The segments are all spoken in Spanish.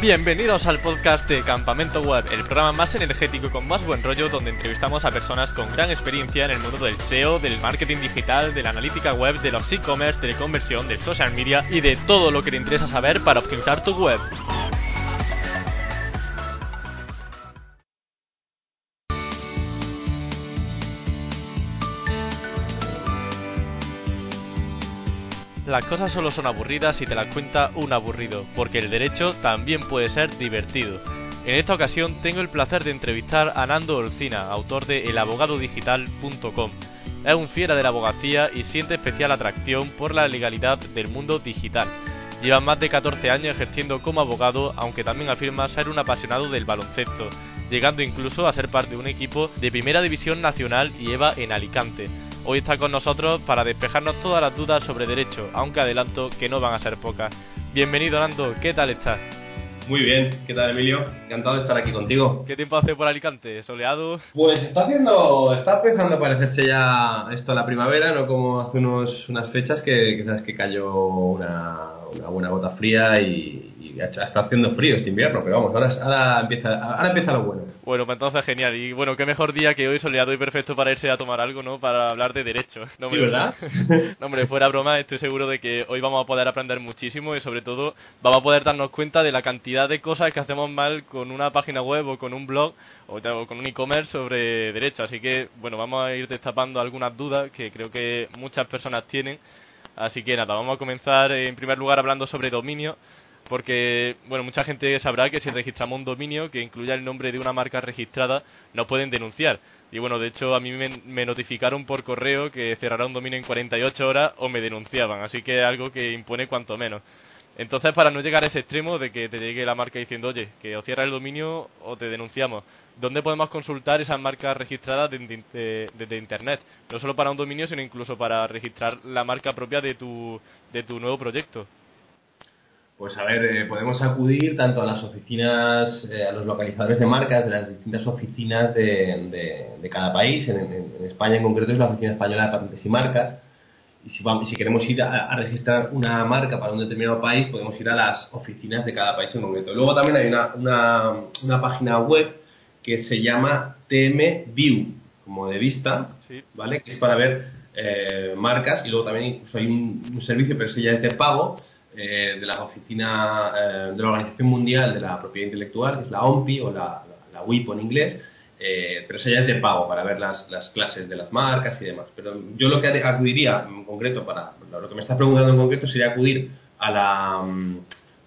Bienvenidos al podcast de Campamento Web, el programa más energético y con más buen rollo donde entrevistamos a personas con gran experiencia en el mundo del SEO, del marketing digital, de la analítica web, de los e-commerce, de la conversión, del social media y de todo lo que te interesa saber para optimizar tu web. Las cosas solo son aburridas si te las cuenta un aburrido, porque el derecho también puede ser divertido. En esta ocasión tengo el placer de entrevistar a Nando Olcina, autor de elabogadodigital.com. Es un fiera de la abogacía y siente especial atracción por la legalidad del mundo digital. Lleva más de 14 años ejerciendo como abogado, aunque también afirma ser un apasionado del baloncesto, llegando incluso a ser parte de un equipo de Primera División Nacional y EVA en Alicante. Hoy está con nosotros para despejarnos todas las dudas sobre derecho, aunque adelanto que no van a ser pocas. Bienvenido Nando, ¿qué tal estás? Muy bien, ¿qué tal Emilio? Encantado de estar aquí contigo. ¿Qué tiempo hace por Alicante? ¿Soleado? Pues está haciendo, está empezando a parecerse ya esto a la primavera, no como hace unos, unas fechas que, que sabes que cayó una, una buena gota fría y, está haciendo frío este invierno, pero vamos, ahora, ahora, empieza, ahora empieza lo bueno. Bueno, pues entonces genial. Y bueno, qué mejor día que hoy soleado y perfecto para irse a tomar algo, ¿no? Para hablar de derecho. No, hombre, ¿verdad? no, hombre, fuera broma, estoy seguro de que hoy vamos a poder aprender muchísimo y sobre todo vamos a poder darnos cuenta de la cantidad de cosas que hacemos mal con una página web o con un blog o, con un e-commerce sobre derecho. Así que, bueno, vamos a ir destapando algunas dudas que creo que muchas personas tienen. Así que nada, vamos a comenzar en primer lugar hablando sobre dominio porque bueno mucha gente sabrá que si registramos un dominio que incluya el nombre de una marca registrada nos pueden denunciar y bueno de hecho a mí me, notificaron por correo que cerrará un dominio en 48 horas o me denunciaban así que es algo que impone cuanto menos entonces para no llegar a ese extremo de que te llegue la marca diciendo oye que o cierra el dominio o te denunciamos ¿dónde podemos consultar esas marcas registradas desde internet? No solo para un dominio, sino incluso para registrar la marca propia de tu, de tu nuevo proyecto. Pues a ver, eh, podemos acudir tanto a las oficinas, eh, a los localizadores de marcas de las distintas oficinas de, de, cada país. En, España en concreto es la Oficina Española de Patentes y Marcas. Y si, vamos, si queremos ir a, registrar una marca para un determinado país, podemos ir a las oficinas de cada país en concreto. Luego también hay una, una, una página web que se llama TMView, como de vista, ¿vale? Que es para ver eh, marcas y luego también hay un, servicio, pero ese ya es de pago, eh, de la oficina eh, de la Organización Mundial de la Propiedad Intelectual, que es la OMPI o la, la, WIP en inglés, pero esa ya es de pago para ver las, las, clases de las marcas y demás. Pero yo lo que acudiría en concreto, para lo que me estás preguntando en concreto, sería acudir a la mm,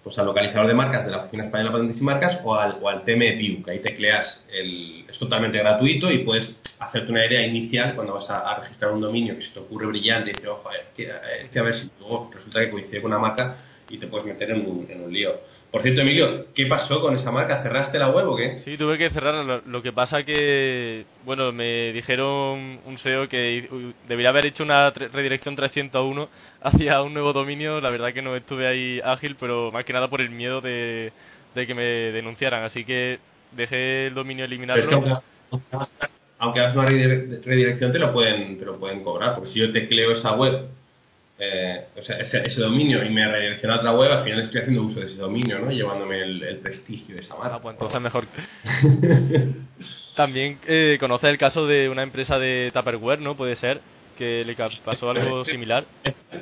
pues al localizador de marcas de la Oficina Española de Patentes y Marcas o al, o al TMView, que ahí tecleas, el, es totalmente gratuito y puedes hacerte una idea inicial cuando vas a, registrar un dominio que se te ocurre brillante y dices, ojo, es que, es que a ver si luego resulta que coincide con una marca y te puedes meter en un, en un lío. Por cierto, Emilio, ¿qué pasó con esa marca? ¿Cerraste la web o qué? Sí, tuve que cerrarla. Lo que pasa que, bueno, me dijeron un SEO que debería haber hecho una redirección 301 hacia un nuevo dominio. La verdad que no estuve ahí ágil, pero más que nada por el miedo de, que me denunciaran. Así que dejé el dominio eliminado. aunque, hagas una redirección te lo pueden te lo pueden cobrar. Porque si yo tecleo esa web eh, o sea, ese, dominio y me redirecciona a otra web, al final estoy haciendo uso de ese dominio, ¿no? Llevándome el, prestigio de esa marca. Ah, pues entonces mejor. También eh, conoce el caso de una empresa de Tupperware, ¿no? Puede ser que le pasó algo este, similar.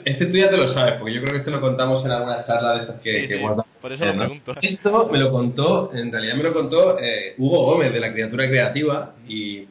Este tú ya te lo sabes, porque yo creo que esto lo contamos en alguna charla de estas que, hemos dado. Por eso lo pregunto. Esto me lo contó, en realidad me lo contó eh, Hugo Gómez de la Criatura Creativa y,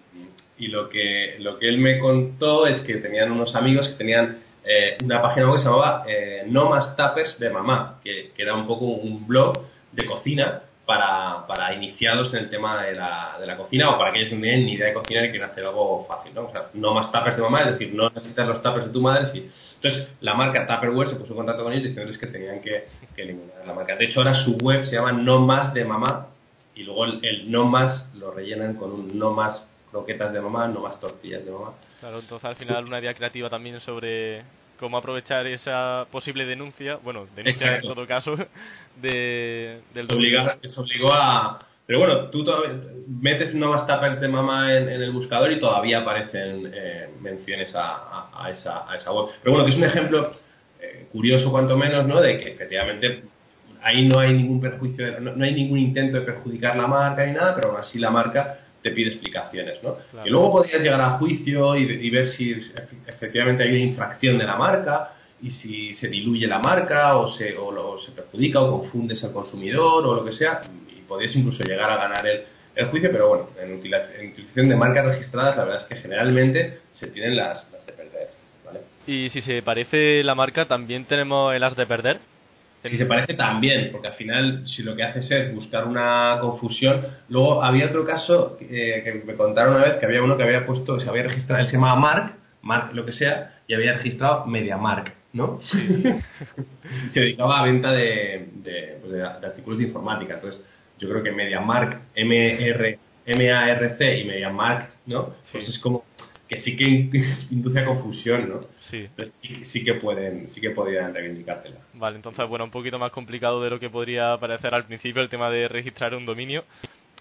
y lo que lo que él me contó es que tenían unos amigos que tenían eh, una página web que se llamaba eh, No Más Tappers de Mamá, que, era un poco un blog de cocina para, para iniciados en el tema de la, de la cocina o para aquellos que no tienen ni idea de cocinar y quieren hacer algo fácil, ¿no? O sea, no más tuppers de mamá, es decir, no necesitas los tuppers de tu madre. Sí. Entonces, la marca Tupperware se puso en contacto con ellos diciéndoles que tenían que, eliminar la marca. De hecho, ahora su web se llama No Más de Mamá y luego el No Más lo rellenan con un No Más croquetas de mamá, no más tortillas de mamá. Claro, entonces al final una idea creativa también sobre cómo aprovechar esa posible denuncia, bueno, denuncia en todo caso, de, del se, obliga, se obligó a... Pero bueno, tú metes nuevas tapas de mamá en, el buscador y todavía aparecen eh, menciones a, a, esa, a esa web. Pero bueno, que es un ejemplo eh, curioso cuanto menos, ¿no? De que efectivamente ahí no hay ningún perjuicio, no, hay ningún intento de perjudicar la marca ni nada, pero aún así la marca te pide explicaciones, ¿no? Y luego podrías llegar a juicio y, ver si efectivamente hay una infracción de la marca y si se diluye la marca o se, o se perjudica o confundes al consumidor o lo que sea y podrías incluso llegar a ganar el, el juicio, pero bueno, en, utilización de marcas registradas la verdad es que generalmente se tienen las, las de perder. ¿vale? Y si se parece la marca, ¿también tenemos el as de perder? Si se parece también, porque al final si lo que haces es buscar una confusión, luego había otro caso eh, que me contaron una vez que había uno que había puesto, se había registrado, él se llamaba Mark, Mark lo que sea, y había registrado MediaMark, ¿no? se dedicaba a venta de, de, pues de, artículos de informática. Entonces, yo creo que MediaMark, M-R, M-A-R-C y MediaMark, ¿no? Pues es como que sí que induce a confusión, ¿no? Sí. sí, que pueden, sí que podrían reivindicártela. Vale, entonces, bueno, un poquito más complicado de lo que podría parecer al principio el tema de registrar un dominio.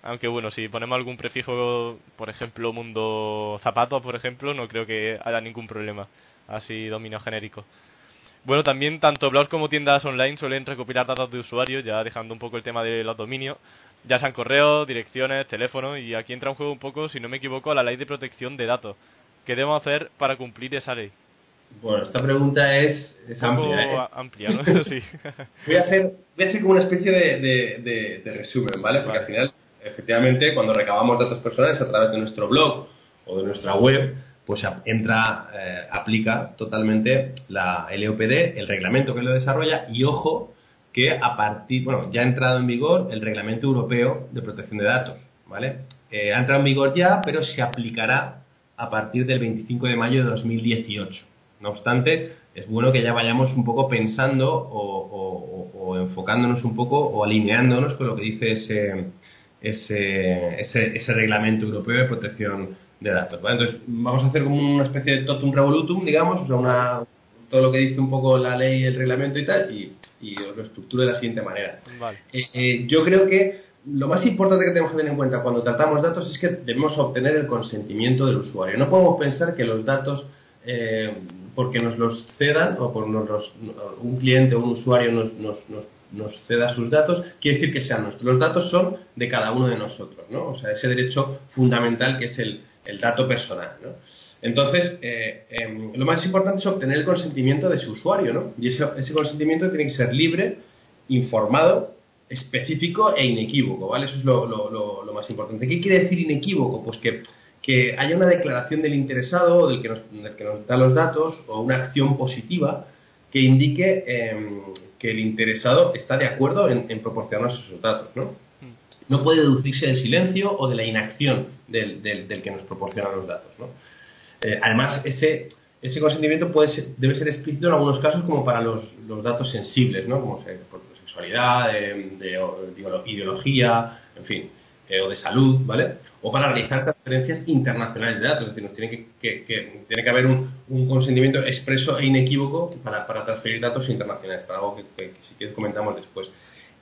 Aunque bueno, si ponemos algún prefijo, por ejemplo, mundo zapatos, por ejemplo, no creo que haya ningún problema. Así, dominio genérico. Bueno, también tanto blogs como tiendas online suelen recopilar datos de usuarios, ya dejando un poco el tema de los dominios, ya sean correos, direcciones, teléfonos, y aquí entra un juego un poco, si no me equivoco, a la ley de protección de datos. ¿Qué debemos hacer para cumplir esa ley? Bueno, esta pregunta es, es amplia. ¿eh? amplia ¿no? sí. voy, a hacer, voy a hacer como una especie de, de, resumen, ¿vale? Porque al final, efectivamente, cuando recabamos datos personales a través de nuestro blog o de nuestra web, pues entra, eh, aplica totalmente la LOPD, el reglamento que lo desarrolla, y ojo que a partir, bueno, ya ha entrado en vigor el Reglamento Europeo de Protección de Datos, ¿vale? Eh, ha entrado en vigor ya, pero se aplicará a partir del 25 de mayo de 2018. No obstante, es bueno que ya vayamos un poco pensando o, enfocándonos un poco o alineándonos con lo que dice ese, ese, ese, reglamento europeo de protección de datos. Entonces, vamos a hacer como una especie de totum revolutum, digamos, o sea, una, todo lo que dice un poco la ley, el reglamento y tal, y, y os lo estructuro de la siguiente manera. Eh, eh, yo creo que lo más importante que tenemos que tener en cuenta cuando tratamos datos es que debemos obtener el consentimiento del usuario. No podemos pensar que los datos, eh, porque nos los cedan o por nos un cliente o un usuario nos, nos, nos, ceda sus datos, quiere decir que sean nuestros. Los datos son de cada uno de nosotros, ¿no? O sea, ese derecho fundamental que es el, el dato personal, ¿no? Entonces, eh, em, lo más importante es obtener el consentimiento de su usuario, ¿no? Y ese, consentimiento tiene que ser libre, informado específico e inequívoco, ¿vale? Eso es lo, lo, más importante. ¿Qué quiere decir inequívoco? Pues que, que haya una declaración del interesado o del que, nos, da los datos o una acción positiva que indique em, que el interesado está de acuerdo en, proporcionarnos esos datos, ¿no? No puede deducirse del silencio o de la inacción del, del, que nos proporciona los datos, ¿no? Eh, además, ese, ese consentimiento puede debe ser explícito en algunos casos como para los, los datos sensibles, ¿no? Como se, sexualidad, de, ideología, en fin, eh, o de salud, ¿vale? O para realizar transferencias internacionales de datos, es decir, tiene que, tiene que haber un, consentimiento expreso e inequívoco para, para transferir datos internacionales, para algo que, si quieres comentamos después.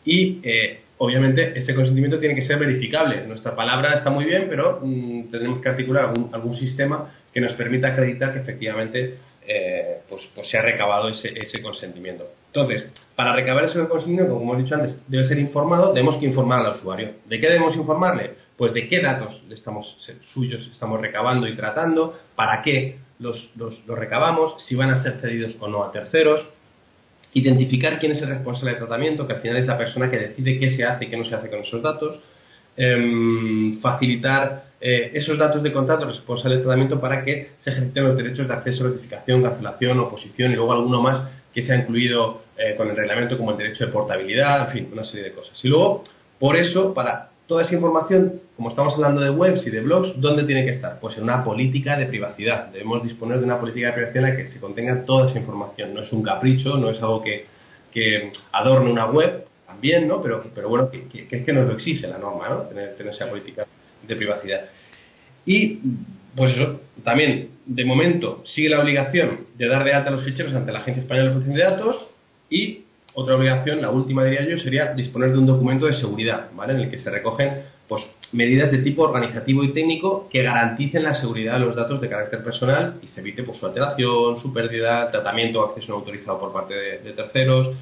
Y eh, obviamente ese consentimiento tiene que ser verificable. Nuestra palabra está muy bien, pero mm, tenemos que articular algún, sistema que nos permita acreditar que efectivamente eh, pues, pues, se ha recabado ese, consentimiento. Entonces, para recabar ese consentimiento, como hemos dicho antes, debe ser informado, tenemos que informar al usuario. ¿De qué debemos informarle? Pues de qué datos estamos, suyos estamos recabando y tratando, para qué los, los recabamos, si van a ser cedidos o no a terceros, identificar quién es el responsable de tratamiento, que al final es la persona que decide qué se hace y qué no se hace con esos datos, Em, facilitar eh, esos datos de contrato responsable de tratamiento para que se ejerciten los derechos de acceso, notificación, cancelación, oposición y luego alguno más que se ha incluido eh, con el reglamento como el derecho de portabilidad, en fin, una serie de cosas. Y luego, por eso, para toda esa información, como estamos hablando de webs y de blogs, ¿dónde tiene que estar? Pues en una política de privacidad. Debemos disponer de una política de privacidad en la que se contenga toda esa información. No es un capricho, no es algo que, adorne una web, bien, ¿no? Pero, pero bueno, que, es que nos lo exige la norma, ¿no? Tener, esa política de privacidad. Y, pues eso, también, de momento, sigue la obligación de dar de alta los ficheros ante la Agencia Española de Protección de Datos y otra obligación, la última diría yo, sería disponer de un documento de seguridad, ¿vale? En el que se recogen pues medidas de tipo organizativo y técnico que garanticen la seguridad de los datos de carácter personal y se evite pues, su alteración, su pérdida, tratamiento o acceso no autorizado por parte de, terceros.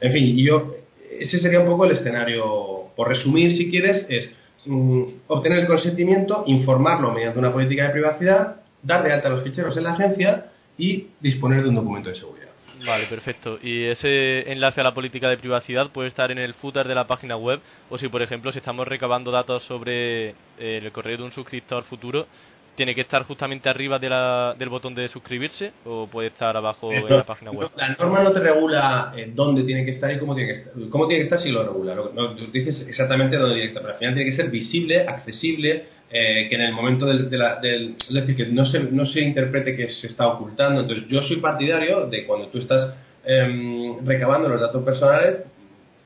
En fin, yo ese sería un poco el escenario. Por resumir, si quieres, es mm, obtener el consentimiento, informarlo mediante una política de privacidad, dar de alta los ficheros en la agencia y disponer de un documento de seguridad. Vale, perfecto. Y ese enlace a la política de privacidad puede estar en el footer de la página web o si, por ejemplo, si estamos recabando datos sobre eh, el correo de un suscriptor futuro, tiene que estar justamente arriba de la, del botón de suscribirse o puede estar abajo en la página web. La norma no te regula eh, dónde tiene que estar y cómo tiene que estar. Cómo tiene que estar si lo regula. no, tú dices exactamente dónde tiene que estar, pero al final tiene que ser visible, accesible, eh, que en el momento del, de la, del, es decir, que no se, no se interprete que se está ocultando. Entonces, yo soy partidario de cuando tú estás em, recabando los datos personales,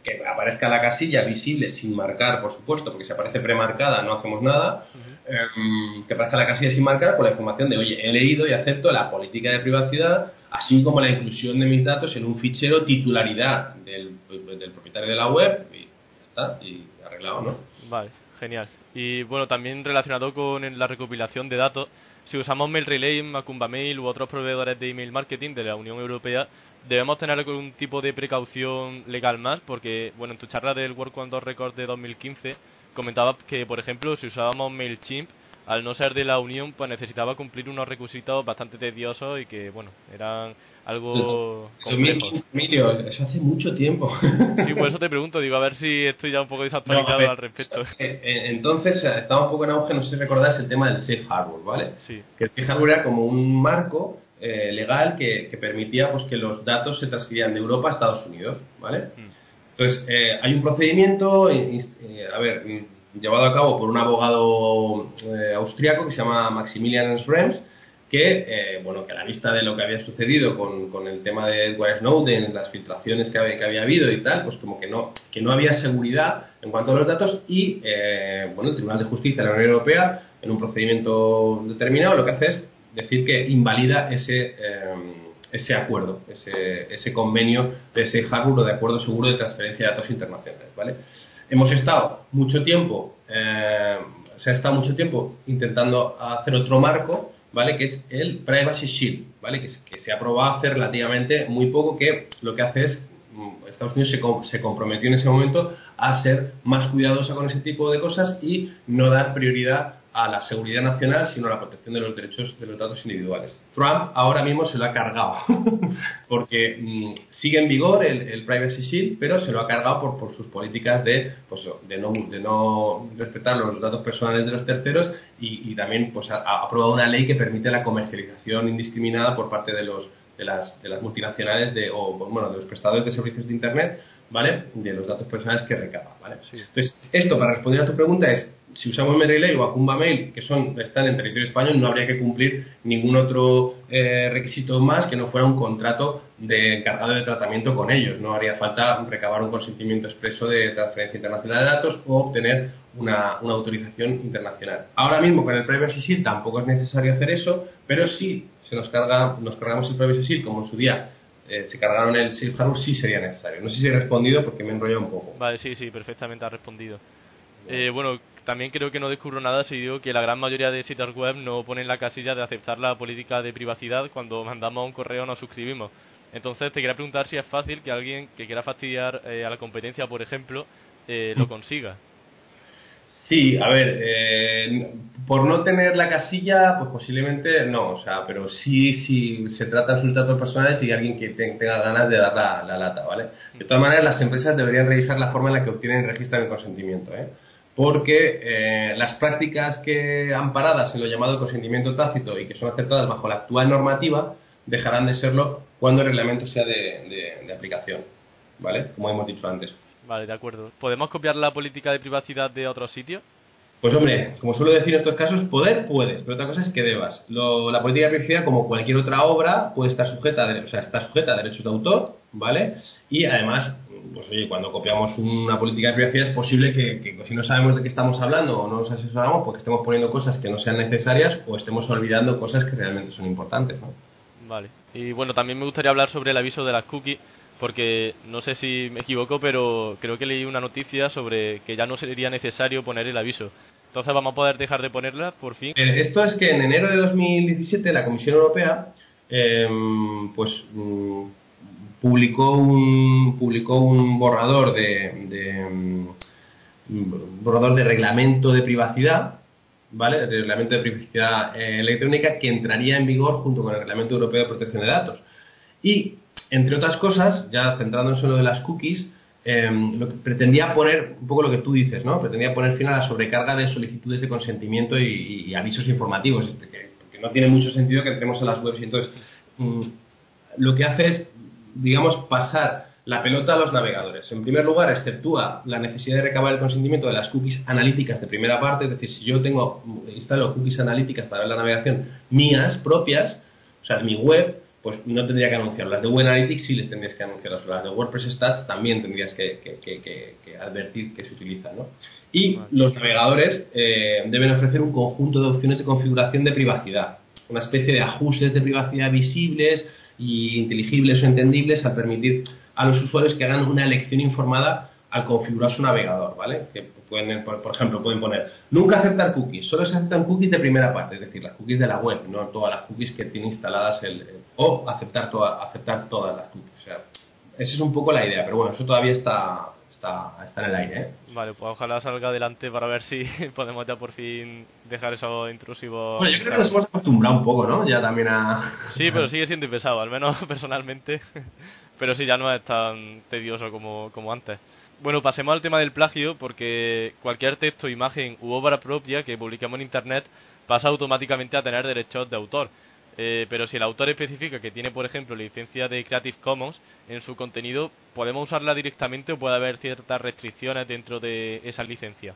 que aparezca la casilla visible sin marcar, por supuesto, porque si aparece premarcada no hacemos nada, em, que aparezca la casilla sin marcar con la información de, oye, he leído y acepto la política de privacidad, así como la inclusión de mis datos en un fichero titularidad del, del propietario de la web, y ya está, y arreglado, ¿no? Vale, genial. Y bueno, también relacionado con la recopilación de datos, si usamos MailRelay, Macumba Mail u otros proveedores de email marketing de la Unión Europea, debemos tener algún tipo de precaución legal más, porque bueno, en tu charla del World Quantum Record de 2015 comentabas que, por ejemplo, si usábamos MailChimp, al no ser de la Unión, pues necesitaba cumplir unos requisitos bastante tediosos y que, bueno, eran algo complejo. Emilio, eso hace mucho tiempo. Sí, por eso te pregunto, digo, a ver si estoy ya un poco desactualizado al respecto. Eh, entonces, estaba un poco en auge, no sé si recordás el tema del Safe Harbor, ¿vale? Sí. Que el Safe Harbor era como un marco eh, legal que, permitía pues que los datos se transfirieran de Europa a Estados Unidos, ¿vale? Mm. Entonces, eh, hay un procedimiento, a ver, llevado a cabo por un abogado eh, austriaco que se llama Maximilian Schrems, que, eh, bueno, que a la vista de lo que había sucedido con, el tema de Edward Snowden, las filtraciones que había, habido y tal, pues como que no, que no había seguridad en cuanto a los datos y, eh, bueno, el Tribunal de Justicia de la Unión Europea, en un procedimiento determinado, lo que hace es decir que invalida ese, ese acuerdo, ese, ese convenio de ese hardware de acuerdo seguro de transferencia de datos internacionales, ¿vale? Hemos estado mucho tiempo, eh, se ha estado mucho tiempo intentando hacer otro marco, ¿vale? Que es el Privacy Shield, ¿vale? Que, se ha probado hace relativamente muy poco, que lo que hace es, mm, Estados Unidos se, se comprometió en ese momento a ser más cuidadosa con ese tipo de cosas y no dar prioridad a la seguridad nacional, sino a la protección de los derechos de los datos individuales. Trump ahora mismo se lo ha cargado, porque mm, sigue en vigor el, Privacy Shield, pero se lo ha cargado por, por sus políticas de, pues, de, no, de no respetar los datos personales de los terceros y, también pues, ha, aprobado una ley que permite la comercialización indiscriminada por parte de, los, de, las, de las multinacionales de, o bueno, de los prestadores de servicios de Internet ¿vale? De los datos personales que recaba, ¿vale? Entonces, esto, para responder a tu pregunta, es si usamos MailRelay o Acumba Mail, que son, están en territorio español, no habría que cumplir ningún otro eh, requisito más que no fuera un contrato de encargado de tratamiento con ellos. No haría falta recabar un consentimiento expreso de transferencia internacional de datos o obtener una, una autorización internacional. Ahora mismo con el Privacy Shield tampoco es necesario hacer eso, pero si se nos carga, nos cargamos el Privacy Shield como en su día eh, se cargaron el Safe Harbor, sí sería necesario. No sé si he respondido porque me he enrollado un poco. Vale, sí, sí, perfectamente ha respondido. Eh, bueno, también creo que no descubro nada si digo que la gran mayoría de sitios web no ponen la casilla de aceptar la política de privacidad cuando mandamos un correo o nos suscribimos. Entonces te quería preguntar si es fácil que alguien que quiera fastidiar eh, a la competencia, por ejemplo, eh, lo consiga. Sí, a ver, por no tener la casilla, pues posiblemente no, o sea, pero sí, sí se trata de sus datos personales y alguien que tenga ganas de dar la, la, lata, ¿vale? De todas maneras, las empresas deberían revisar la forma en la que obtienen y registran el consentimiento, ¿eh? Porque eh, las prácticas que amparadas en lo llamado consentimiento tácito y que son aceptadas bajo la actual normativa dejarán de serlo cuando el reglamento sea de, aplicación, ¿vale? Como hemos dicho antes. Vale, de acuerdo. ¿Podemos copiar la política de privacidad de otro sitio? Pues hombre, como suelo decir en estos casos, poder puedes, pero otra cosa es que debas. la política de privacidad, como cualquier otra obra, puede estar sujeta, a, o sea, está sujeta a derechos de autor, ¿vale? Y además, pues oye, cuando copiamos una política de privacidad es posible que, si no sabemos de qué estamos hablando o no nos asesoramos, porque estemos poniendo cosas que no sean necesarias o estemos olvidando cosas que realmente son importantes, ¿no? Vale. Y bueno, también me gustaría hablar sobre el aviso de las cookies, porque no sé si me equivoco, pero creo que leí una noticia sobre que ya no sería necesario poner el aviso. Entonces vamos a poder dejar de ponerla, por fin. Eh, esto es que en enero de 2017 la Comisión Europea, em, pues... Publicó un publicó un borrador de, mm, borrador de reglamento de privacidad vale de reglamento de privacidad eh, electrónica que entraría en vigor junto con el reglamento europeo de protección de datos. Y entre otras cosas ya centrándonos en lo de las cookies em, pretendía poner un poco lo que tú dices no pretendía poner fin a la sobrecarga de solicitudes de consentimiento y, avisos informativos este, que, no tiene mucho sentido que entremos en las webs. Y entonces mm, lo que hace es digamos, pasar la pelota a los navegadores. En primer lugar, exceptúa la necesidad de recabar el consentimiento de las cookies analíticas de primera parte, es decir, si yo tengo instalo cookies analíticas para la navegación mías propias, o sea, de mi web, pues no tendría que anunciar. Las de Web Analytics sí les tendrías que anunciar. Las de WordPress Stats también tendrías que, advertir que se utilizan. ¿no? Y los navegadores eh, deben ofrecer un conjunto de opciones de configuración de privacidad. Una especie de ajustes de privacidad visibles, y inteligibles o entendibles al permitir a los usuarios que hagan una elección informada al configurar su navegador, ¿vale? Que pueden, por, ejemplo, pueden poner nunca aceptar cookies, solo se aceptan cookies de primera parte, es decir, las cookies de la web, no todas las cookies que tiene instaladas el, o aceptar toda, aceptar todas las cookies. O sea, esa es un poco la idea, pero bueno, eso todavía está está, en el aire. ¿eh? Vale, pues ojalá salga adelante para ver si podemos ya por fin dejar eso intrusivo. Bueno, yo creo que nos hemos acostumbrado un poco, ¿no? Ya también a. Sí, pero sigue siendo pesado, al menos personalmente. pero sí, ya no es tan tedioso como, como antes. Bueno, pasemos al tema del plagio, porque cualquier texto, imagen u obra propia que publiquemos en Internet pasa automáticamente a tener derechos de autor. Eh, pero si el autor especifica que tiene, por ejemplo, licencia de Creative Commons en su contenido, ¿podemos usarla directamente o puede haber ciertas restricciones dentro de esa licencia?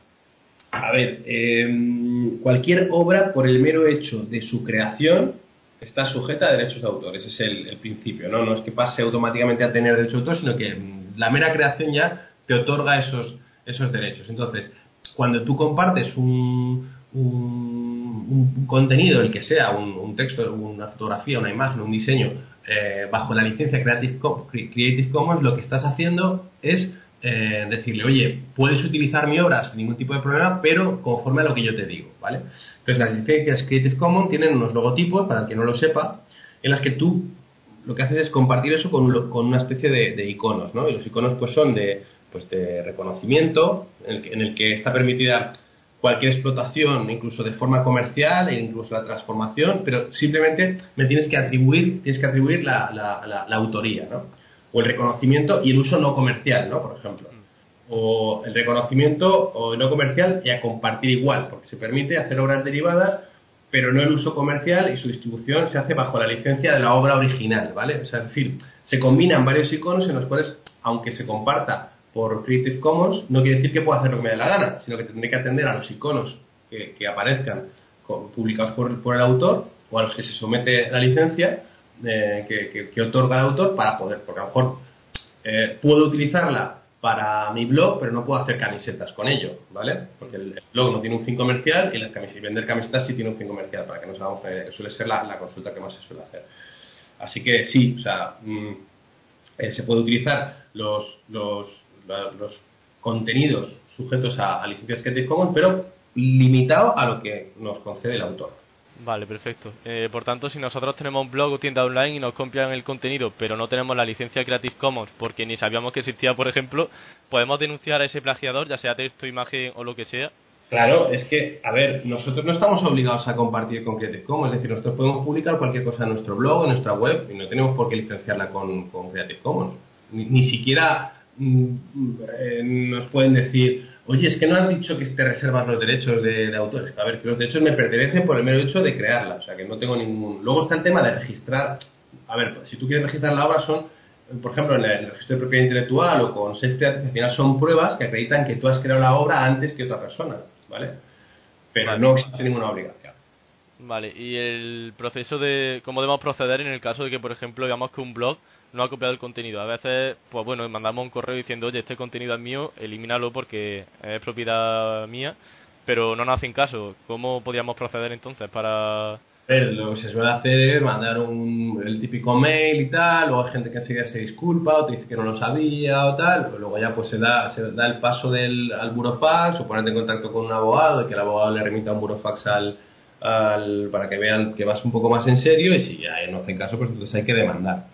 A ver, em, cualquier obra, por el mero hecho de su creación, está sujeta a derechos de autor. Ese es el, principio, ¿no? No es que pase automáticamente a tener derechos de autor, sino que la mera creación ya te otorga esos, esos derechos. Entonces, cuando tú compartes un un, contenido, el que sea, un, texto, una fotografía, una imagen, un diseño, eh, bajo la licencia Creative, Commons, lo que estás haciendo es eh, decirle, oye, puedes utilizar mi obra sin ningún tipo de problema, pero conforme a lo que yo te digo, ¿vale? Entonces las licencias Creative Commons tienen unos logotipos, para el que no lo sepa, en las que tú lo que haces es compartir eso con, una especie de, iconos, ¿no? Y los iconos pues son de, pues de reconocimiento, en el que está permitida cualquier explotación, incluso de forma comercial e incluso la transformación, pero simplemente me tienes que atribuir, tienes que atribuir la, autoría, ¿no? O el reconocimiento y el uso no comercial, ¿no? Por ejemplo. O el reconocimiento o no comercial y a compartir igual, porque se permite hacer obras derivadas, pero no el uso comercial y su distribución se hace bajo la licencia de la obra original, ¿vale? O sea, es decir, se combinan varios iconos en los cuales, aunque se comparta por Creative Commons no quiere decir que pueda hacer lo que me dé la gana, sino que tendré que atender a los iconos que, aparezcan publicados por, el autor o a los que se somete la licencia eh, que, otorga el autor para poder, porque a lo mejor eh, puedo utilizarla para mi blog, pero no puedo hacer camisetas con ello, ¿vale? Porque el, blog no tiene un fin comercial y las camisetas, vender camisetas sí tiene un fin comercial, para que nos hagamos que suele ser la, consulta que más se suele hacer. Así que sí, o sea, mm, eh, se puede utilizar los, los los contenidos sujetos a, licencias Creative Commons, pero limitado a lo que nos concede el autor. Vale, perfecto. Eh, por tanto, si nosotros tenemos un blog o tienda online y nos copian el contenido, pero no tenemos la licencia Creative Commons porque ni sabíamos que existía, por ejemplo, podemos denunciar a ese plagiador, ya sea texto, imagen o lo que sea. Claro, es que, a ver, nosotros no estamos obligados a compartir con Creative Commons, es decir, nosotros podemos publicar cualquier cosa en nuestro blog, en nuestra web, y no tenemos por qué licenciarla con, Creative Commons. ni siquiera nos pueden decir, oye, es que no has dicho que te reservas los derechos de, autores. A ver, que los derechos me pertenecen por el mero hecho de crearla, o sea, que no tengo ningún... Luego está el tema de registrar, a ver, si tú quieres registrar la obra son, por ejemplo, en el registro de propiedad intelectual o con self al final son pruebas que acreditan que tú has creado la obra antes que otra persona, ¿vale? Pero no existe ninguna obligación. Vale, y el proceso de cómo debemos proceder en el caso de que, por ejemplo, digamos que un blog no ha copiado el contenido. A veces, pues bueno, mandamos un correo diciendo, oye, este contenido es mío, elimínalo porque es propiedad mía, pero no nos hacen caso. ¿Cómo podríamos proceder entonces para...? lo que se suele hacer es mandar un, el típico mail y tal, luego hay gente que enseguida se disculpa o te dice que no lo sabía o tal, luego ya pues se da, se da el paso del, al burofax o ponerte en contacto con un abogado y que el abogado le remita un burofax al, al, para que vean que vas un poco más en serio y si ya no hacen caso pues entonces hay que demandar.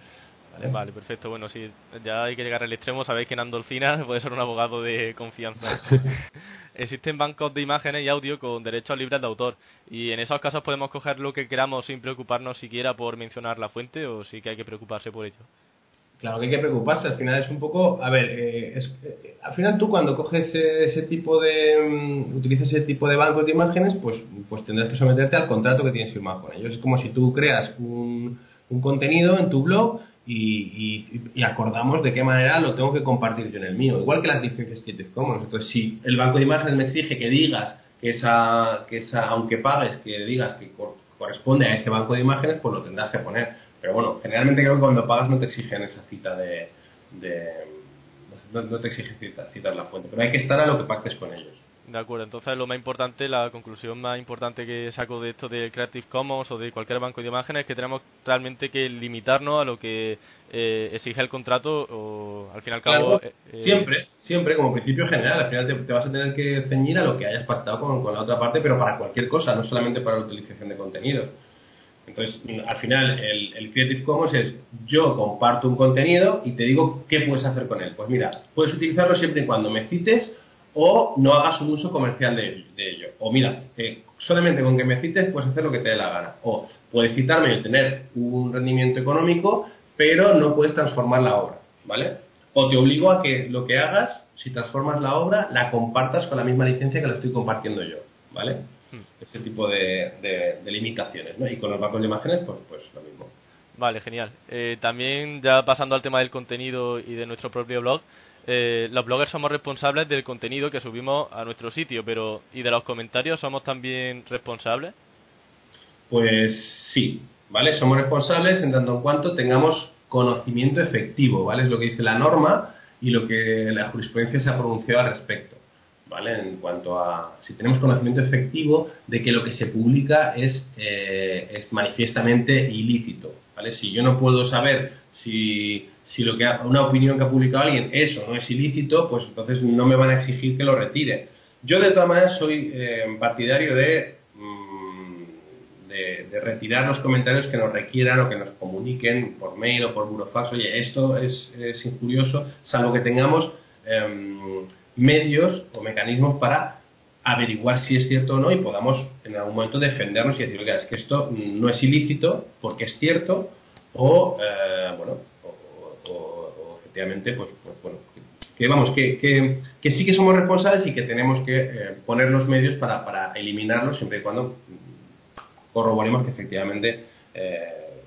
¿Vale? perfecto. Bueno, si ya hay que llegar al extremo, sabéis que en Andolfina puede ser un abogado de confianza. Existen bancos de imágenes y audio con derechos libres de autor y en esos casos podemos coger lo que queramos sin preocuparnos siquiera por mencionar la fuente o sí que hay que preocuparse por ello. Claro que hay que preocuparse, al final es un poco, a ver, eh, es, eh, al final tú cuando coges ese tipo de, um, utilizas ese tipo de bancos de imágenes, pues, pues tendrás que someterte al contrato que tienes firmado con ellos. Es como si tú creas un, un contenido en tu blog y, y, acordamos de qué manera lo tengo que compartir yo en el mío. Igual que las licencias Creative Commons. Entonces, si el banco de imágenes me exige que digas que esa, que esa aunque pagues, que digas que corresponde a ese banco de imágenes, pues lo tendrás que poner. Pero bueno, generalmente creo que cuando pagas no te exigen esa cita de... de no, te exigen citar la fuente, pero hay que estar a lo que pactes con ellos. De acuerdo, entonces lo más importante, la conclusión más importante que saco de esto de Creative Commons o de cualquier banco de imágenes es que tenemos realmente que limitarnos a lo que eh, exige el contrato o al fin y al cabo... Eh, eh, siempre, siempre, como principio general, al final te, vas a tener que ceñir a lo que hayas pactado con, con, la otra parte, pero para cualquier cosa, no solamente para la utilización de contenido. Entonces, al final, el, el Creative Commons es yo comparto un contenido y te digo qué puedes hacer con él. Pues mira, puedes utilizarlo siempre y cuando me cites o no hagas un uso comercial de, ello. O mira, solamente con que me cites puedes hacer lo que te dé la gana. O puedes citarme y tener un rendimiento económico, pero no puedes transformar la obra, ¿vale? O te obligo a que lo que hagas, si transformas la obra, la compartas con la misma licencia que la estoy compartiendo yo, ¿vale? Hmm. Ese tipo de, limitaciones, ¿no? Y con los bancos de imágenes, pues, pues lo mismo. Vale, genial. Eh, también, ya pasando al tema del contenido y de nuestro propio blog, eh, los bloggers somos responsables del contenido que subimos a nuestro sitio, pero ¿y de los comentarios somos también responsables? Pues sí, ¿vale? Somos responsables en tanto en cuanto tengamos conocimiento efectivo, ¿vale? Es lo que dice la norma y lo que la jurisprudencia se ha pronunciado al respecto, ¿vale? En cuanto a si tenemos conocimiento efectivo de que lo que se publica es, eh, es manifiestamente ilícito, ¿vale? Si yo no puedo saber si si lo que una opinión que ha publicado alguien eso no es ilícito, pues entonces no me van a exigir que lo retire. Yo de todas maneras soy eh, partidario mm, de, de, retirar los comentarios que nos requieran o que nos comuniquen por mail o por burofax. Oye, esto es, es injurioso, salvo que tengamos em, medios o mecanismos para averiguar si es cierto o no y podamos en algún momento defendernos y decir, oiga, es que esto no es ilícito porque es cierto o, eh, bueno, o, efectivamente, pues, pues, bueno, que vamos, que, que, sí que somos responsables y que tenemos que eh, poner los medios para, para eliminarlos siempre y cuando corroboremos que efectivamente eh,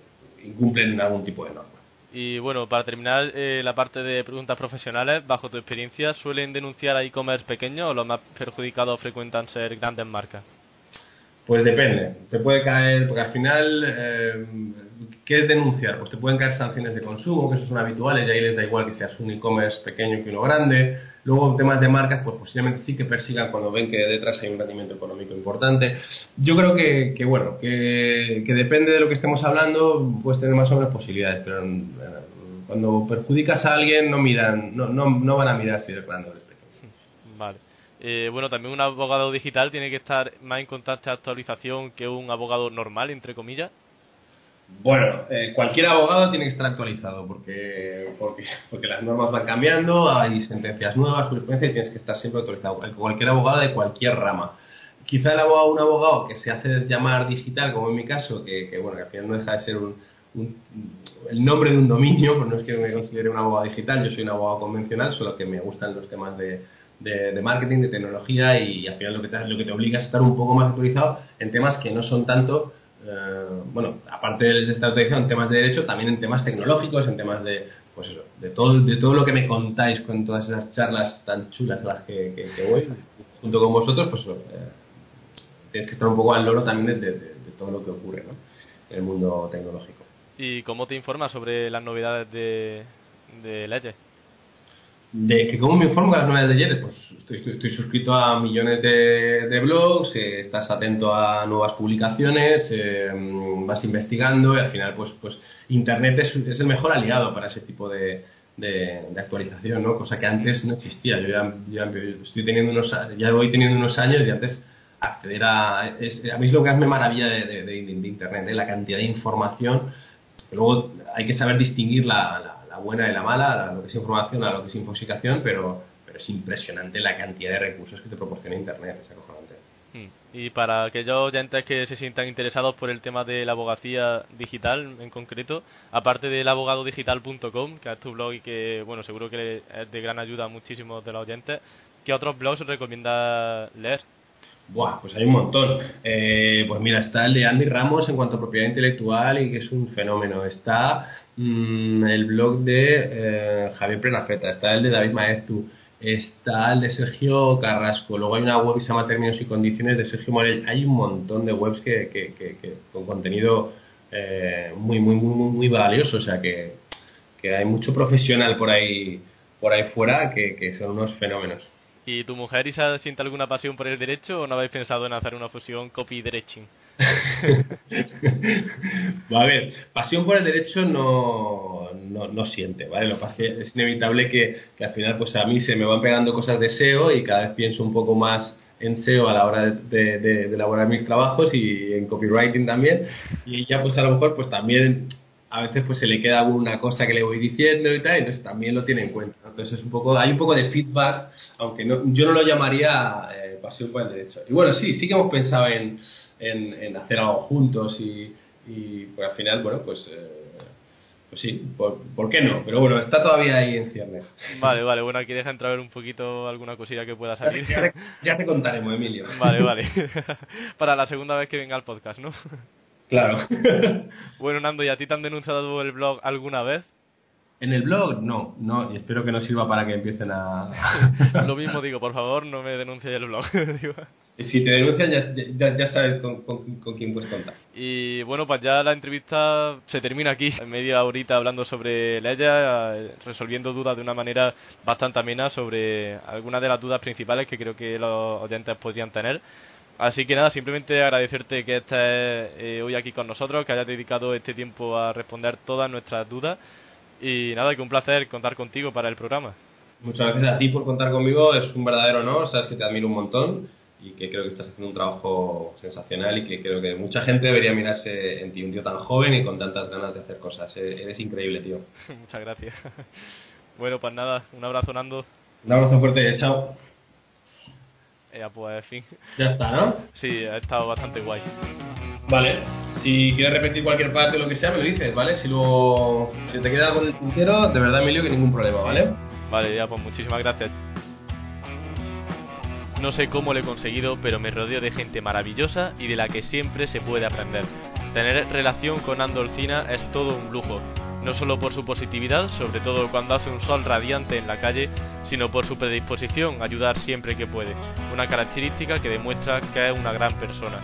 incumplen algún tipo de norma. Y bueno, para terminar eh, la parte de preguntas profesionales, bajo tu experiencia, ¿suelen denunciar a e-commerce pequeños o los más perjudicados frecuentan ser grandes marcas? Pues depende, te puede caer, porque al final, eh, ¿qué es denunciar? Pues te pueden caer sanciones de consumo, que eso son habituales, y ahí les da igual que seas un e-commerce pequeño que uno grande. Luego, temas de marcas, pues posiblemente sí que persigan cuando ven que detrás hay un rendimiento económico importante. Yo creo que, que bueno, que, depende de lo que estemos hablando, puedes tener más o menos posibilidades, pero eh, cuando perjudicas a alguien, no miran, no, no, no van a mirar si es grande o pequeño. Vale. Eh, bueno, también un abogado digital tiene que estar más en constante actualización que un abogado normal, entre comillas. Bueno, eh, cualquier abogado tiene que estar actualizado porque, porque, porque las normas van cambiando, hay sentencias nuevas, jurisprudencia y tienes que estar siempre actualizado. Cualquier abogado de cualquier rama. Quizá el abogado, un abogado que se hace llamar digital, como en mi caso, que, que bueno, que al final no deja de ser un, el nombre de un dominio, pues no es que me considere un abogado digital, yo soy un abogado convencional, solo que me gustan los temas de, de, marketing, de tecnología y, al final lo que, te, lo que te obliga es estar un poco más actualizado en temas que no son tanto, eh, bueno, aparte de estar actualizado en temas de derecho, también en temas tecnológicos, en temas de, pues eso, de todo, de todo lo que me contáis con todas esas charlas tan chulas a las que, voy, junto con vosotros, pues eh, tienes que estar un poco al loro también de, todo lo que ocurre en el mundo tecnológico. ¿Y cómo te informas sobre las novedades de, de? De que cómo me informo de las novedades de ayer, pues estoy, estoy, suscrito a millones de, blogs, eh, estás atento a nuevas publicaciones, eh, vas investigando y al final pues pues internet es, es, el mejor aliado para ese tipo de, de, actualización, ¿no? Cosa que antes no existía. Yo ya, estoy teniendo unos ya voy teniendo unos años y antes acceder a es, a mí es lo que me maravilla de, de, internet, ¿eh? la cantidad de información luego hay que saber distinguir la, la, buena de la mala, lo que es información a lo que es infoxicación, pero, pero es impresionante la cantidad de recursos que te proporciona Internet, es acojonante. Hmm. Y para aquellos oyentes que se sientan interesados por el tema de la abogacía digital en concreto, aparte del abogadodigital.com, que es tu blog y que, bueno, seguro que es de gran ayuda a muchísimos de los oyentes, ¿qué otros blogs recomiendas leer? Buah, pues hay un montón. Eh, pues mira, está el de Andy Ramos en cuanto a propiedad intelectual y que es un fenómeno. Está mm, el blog de eh, Javier Prenafeta, está el de David Maestu está el de Sergio Carrasco, luego hay una web que se llama Términos y Condiciones de Sergio Morel. Hay un montón de webs que, que, que, con contenido eh, muy, muy, muy, muy valioso, o sea que, que hay mucho profesional por ahí, por ahí fuera que, son unos fenómenos. ¿Y tu mujer Isa siente alguna pasión por el derecho o no habéis pensado en hacer una fusión copy-dereching? a ver, pasión por el derecho no, no, no siente, ¿vale? Lo que es es inevitable que, que, al final pues a mí se me van pegando cosas de SEO y cada vez pienso un poco más en SEO a la hora de, de, elaborar mis trabajos y en copywriting también y ya pues a lo mejor pues también a veces pues se le queda una cosa que le voy diciendo y tal, entonces también lo tiene en cuenta. Entonces es un poco, hay un poco de feedback, aunque no, yo no lo llamaría eh, pasión por el derecho. Y bueno, sí, sí que hemos pensado en, en, hacer algo juntos y, y pues al final, bueno, pues, eh, pues sí, por, qué no? Pero bueno, está todavía ahí en ciernes. Vale, vale, bueno, aquí deja entrar un poquito alguna cosilla que pueda salir. Ya, te, contaremos, Emilio. Vale, vale. Para la segunda vez que venga al podcast, ¿no? Claro. bueno, Nando, ¿y a ti te han denunciado el blog alguna vez? En el blog, no, no, y espero que no sirva para que empiecen a... Lo mismo digo, por favor, no me denuncies el blog. si te denuncian, ya, ya, sabes con, con, quién puedes contar. Y bueno, pues ya la entrevista se termina aquí, en media horita hablando sobre eh, resolviendo dudas de una manera bastante amena sobre algunas de las dudas principales que creo que los oyentes podrían tener. Así que nada, simplemente agradecerte que estés eh, hoy aquí con nosotros, que hayas dedicado este tiempo a responder todas nuestras dudas y nada, que un placer contar contigo para el programa. Muchas gracias a ti por contar conmigo, es un verdadero honor, sabes que te admiro un montón y que creo que estás haciendo un trabajo sensacional y que creo que mucha gente debería mirarse en ti, un tío tan joven y con tantas ganas de hacer cosas. E-, eres increíble, tío. Muchas gracias. Bueno, pues nada, un abrazo, Nando. Un abrazo fuerte, chao. Ya, pues, fin. Ya está, ¿no? Sí, ha estado bastante guay. Vale. Si quieres repetir cualquier parte o lo que sea, me lo dices, ¿vale? Si luego si te queda algo del tintero, de verdad, Emilio, que ningún problema, ¿vale? Vale, ya, pues muchísimas gracias. No sé cómo lo he conseguido, pero me rodeo de gente maravillosa y de la que siempre se puede aprender. Tener relación con Andolcina es todo un lujo, no solo por su positividad, sobre todo cuando hace un sol radiante en la calle, sino por su predisposición a ayudar siempre que puede, una característica que demuestra que es una gran persona.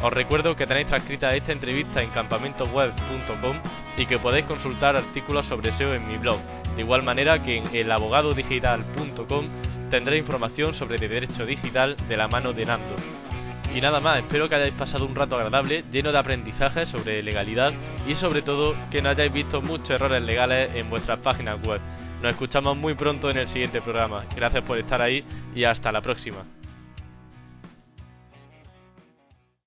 Os recuerdo que tenéis transcrita esta entrevista en campamentoweb.com y que podéis consultar artículos sobre SEO en mi blog, de igual manera que en elabogadodigital.com tendré información sobre derecho digital de la mano de Nando. Y nada más, espero que hayáis pasado un rato agradable, lleno de aprendizaje sobre legalidad y sobre todo que no hayáis visto muchos errores legales en vuestras páginas web. Nos escuchamos muy pronto en el siguiente programa. Gracias por estar ahí y hasta la próxima.